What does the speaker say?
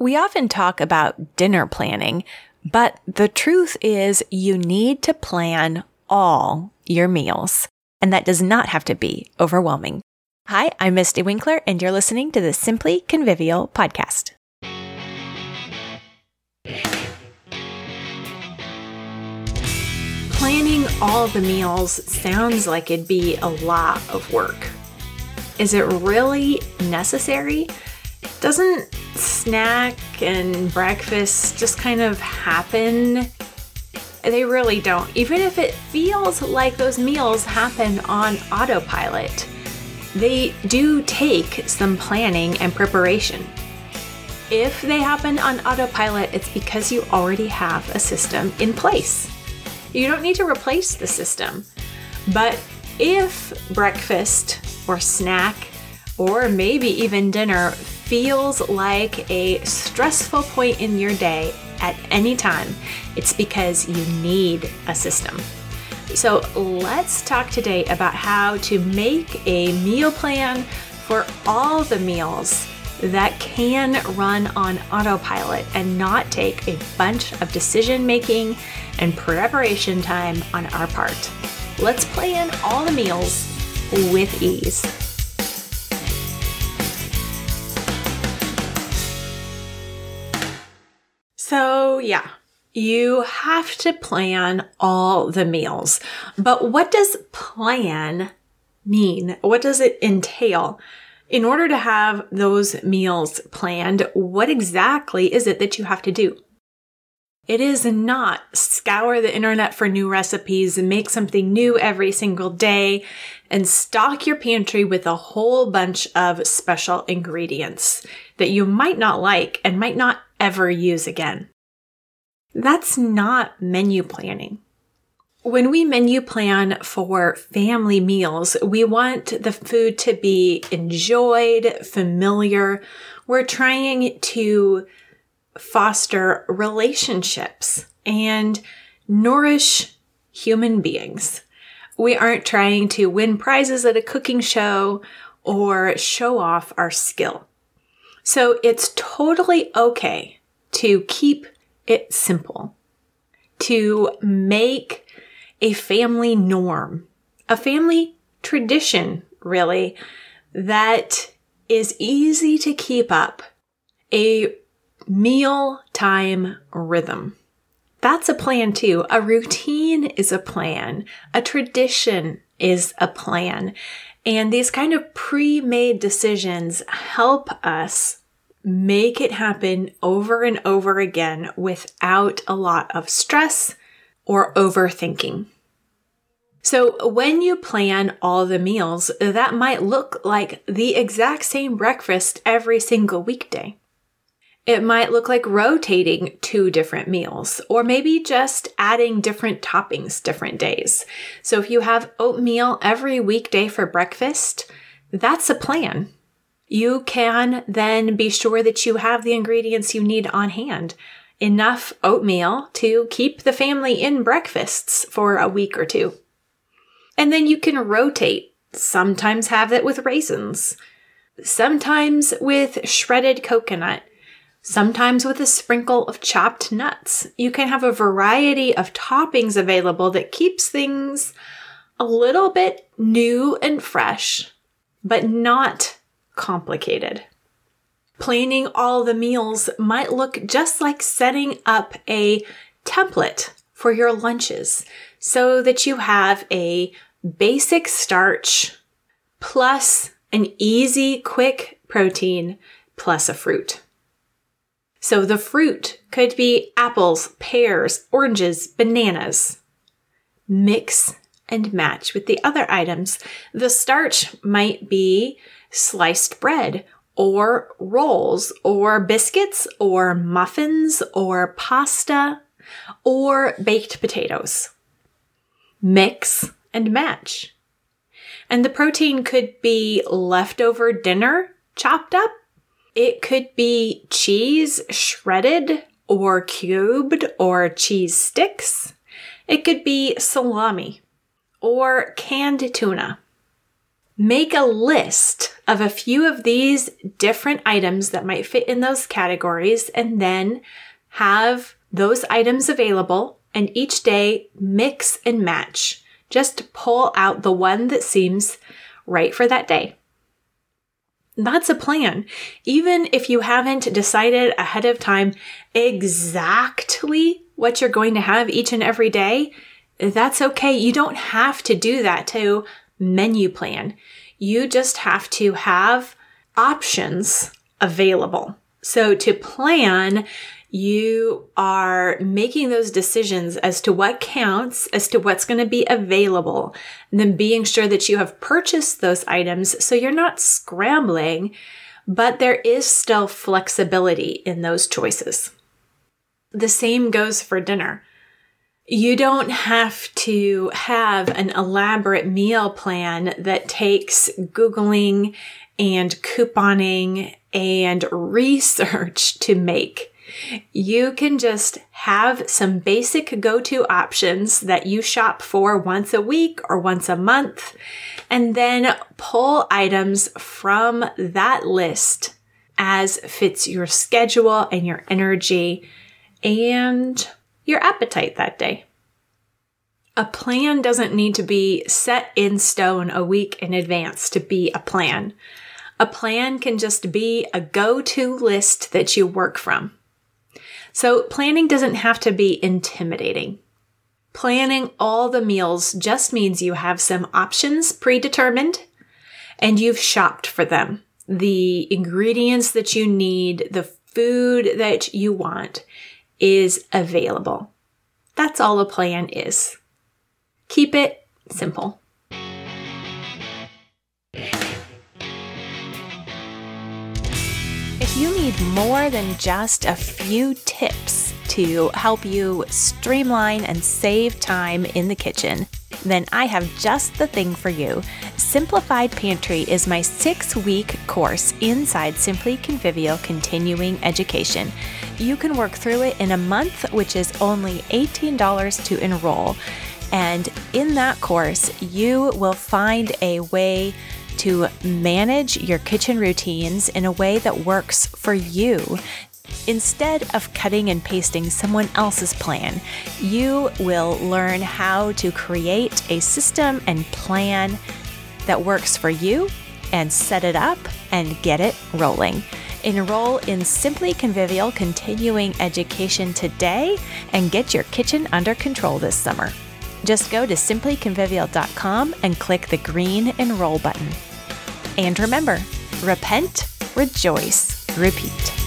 We often talk about dinner planning, but the truth is you need to plan all your meals, and that does not have to be overwhelming. Hi, I'm Mystie Winckler, and you're listening to the Simply Convivial podcast. Planning all the meals sounds like it'd be a lot of work. Is it really necessary? Doesn't snack and breakfast just kind of happen? They really don't. Even if it feels like those meals happen on autopilot, they do take some planning and preparation. If they happen on autopilot, it's because you already have a system in place. You don't need to replace the system. But if breakfast or snack or maybe even dinner feels like a stressful point in your day at any time, it's because you need a system. So let's talk today about how to make a meal plan for all the meals that can run on autopilot and not take a bunch of decision making and preparation time on our part. Let's plan all the meals with ease. So, yeah, you have to plan all the meals. But what does plan mean? What does it entail? In order to have those meals planned, what exactly is it that you have to do? It is not scour the internet for new recipes and make something new every single day and stock your pantry with a whole bunch of special ingredients that you might not like and might not ever use again. That's not menu planning. When we menu plan for family meals, we want the food to be enjoyed, familiar. We're trying to foster relationships and nourish human beings. We aren't trying to win prizes at a cooking show or show off our skill. So it's totally okay to keep it simple, to make a family norm, a family tradition, really, that is easy to keep up, a meal time rhythm. That's a plan too. A routine is a plan. A tradition is a plan. And these kind of pre made decisions help us make it happen over and over again without a lot of stress or overthinking. So, when you plan all the meals, that might look like the exact same breakfast every single weekday. It might look like rotating two different meals, or maybe just adding different toppings different days. So, if you have oatmeal every weekday for breakfast, that's a plan you can then be sure that you have the ingredients you need on hand. Enough oatmeal to keep the family in breakfasts for a week or two. And then you can rotate. Sometimes have it with raisins. Sometimes with shredded coconut. Sometimes with a sprinkle of chopped nuts. You can have a variety of toppings available that keeps things a little bit new and fresh, but not complicated. Planning all the meals might look just like setting up a template for your lunches so that you have a basic starch plus an easy, quick protein plus a fruit. So the fruit could be apples, pears, oranges, bananas. Mix and match with the other items. The starch might be sliced bread or rolls or biscuits or muffins or pasta or baked potatoes. Mix and match. And the protein could be leftover dinner chopped up. It could be cheese shredded or cubed or cheese sticks. It could be salami or canned tuna Make a list of a few of these different items that might fit in those categories and then have those items available and each day mix and match. Just pull out the one that seems right for that day. That's a plan. Even if you haven't decided ahead of time exactly what you're going to have each and every day, that's okay. You don't have to do that to menu plan. You just have to have options available. So to plan, you are making those decisions as to what counts, as to what's going to be available, and then being sure that you have purchased those items so you're not scrambling, but there is still flexibility in those choices. The same goes for dinner. You don't have to have an elaborate meal plan that takes Googling and couponing and research to make. You can just have some basic go to options that you shop for once a week or once a month, and then pull items from that list as fits your schedule and your energy and your appetite that day. A plan doesn't need to be set in stone a week in advance to be a plan. A plan can just be a go to list that you work from. So, planning doesn't have to be intimidating. Planning all the meals just means you have some options predetermined and you've shopped for them. The ingredients that you need, the food that you want is available. That's all a plan is. Keep it simple. You need more than just a few tips to help you streamline and save time in the kitchen, then I have just the thing for you. Simplified Pantry is my six week course inside Simply Convivial Continuing Education. You can work through it in a month, which is only $18 to enroll. And in that course, you will find a way to manage your kitchen routines in a way that works for you. Instead of cutting and pasting someone else's plan, you will learn how to create a system and plan that works for you and set it up and get it rolling. Enroll in Simply Convivial Continuing Education today and get your kitchen under control this summer. Just go to simplyconvivial.com and click the green Enroll button. And remember, repent, rejoice, repeat.